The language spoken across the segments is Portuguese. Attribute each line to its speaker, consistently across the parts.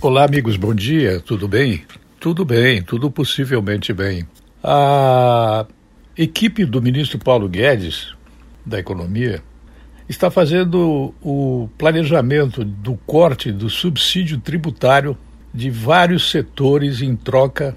Speaker 1: Olá, amigos, bom dia, tudo bem? Tudo bem, tudo possivelmente bem. A equipe do ministro Paulo Guedes, da Economia, está fazendo o planejamento do corte do subsídio tributário de vários setores em troca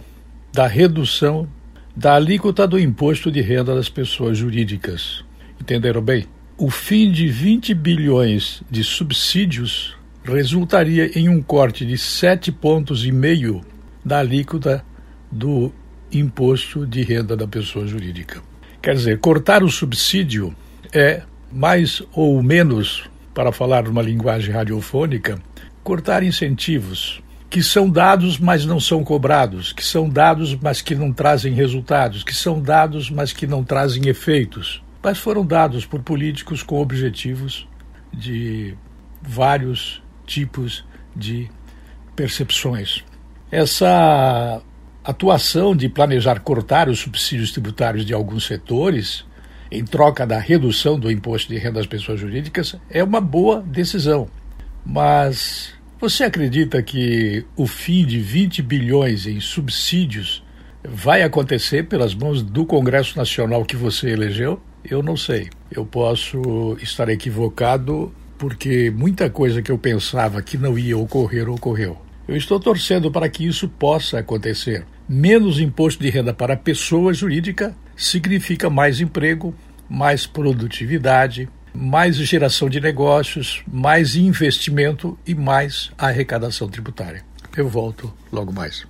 Speaker 1: da redução da alíquota do imposto de renda das pessoas jurídicas. Entenderam bem? O fim de 20 bilhões de subsídios resultaria em um corte de sete pontos e meio da alíquota do imposto de renda da pessoa jurídica. Quer dizer, cortar o subsídio é mais ou menos, para falar numa linguagem radiofônica, cortar incentivos que são dados, mas não são cobrados, que são dados, mas que não trazem resultados, que são dados, mas que não trazem efeitos, mas foram dados por políticos com objetivos de vários tipos de percepções. Essa atuação de planejar cortar os subsídios tributários de alguns setores em troca da redução do imposto de renda das pessoas jurídicas é uma boa decisão. Mas você acredita que o fim de 20 bilhões em subsídios vai acontecer pelas mãos do Congresso Nacional que você elegeu? Eu não sei. Eu posso estar equivocado porque muita coisa que eu pensava que não ia ocorrer, ocorreu. Eu estou torcendo para que isso possa acontecer. Menos imposto de renda para pessoa jurídica significa mais emprego, mais produtividade, mais geração de negócios, mais investimento e mais arrecadação tributária. Eu volto logo mais.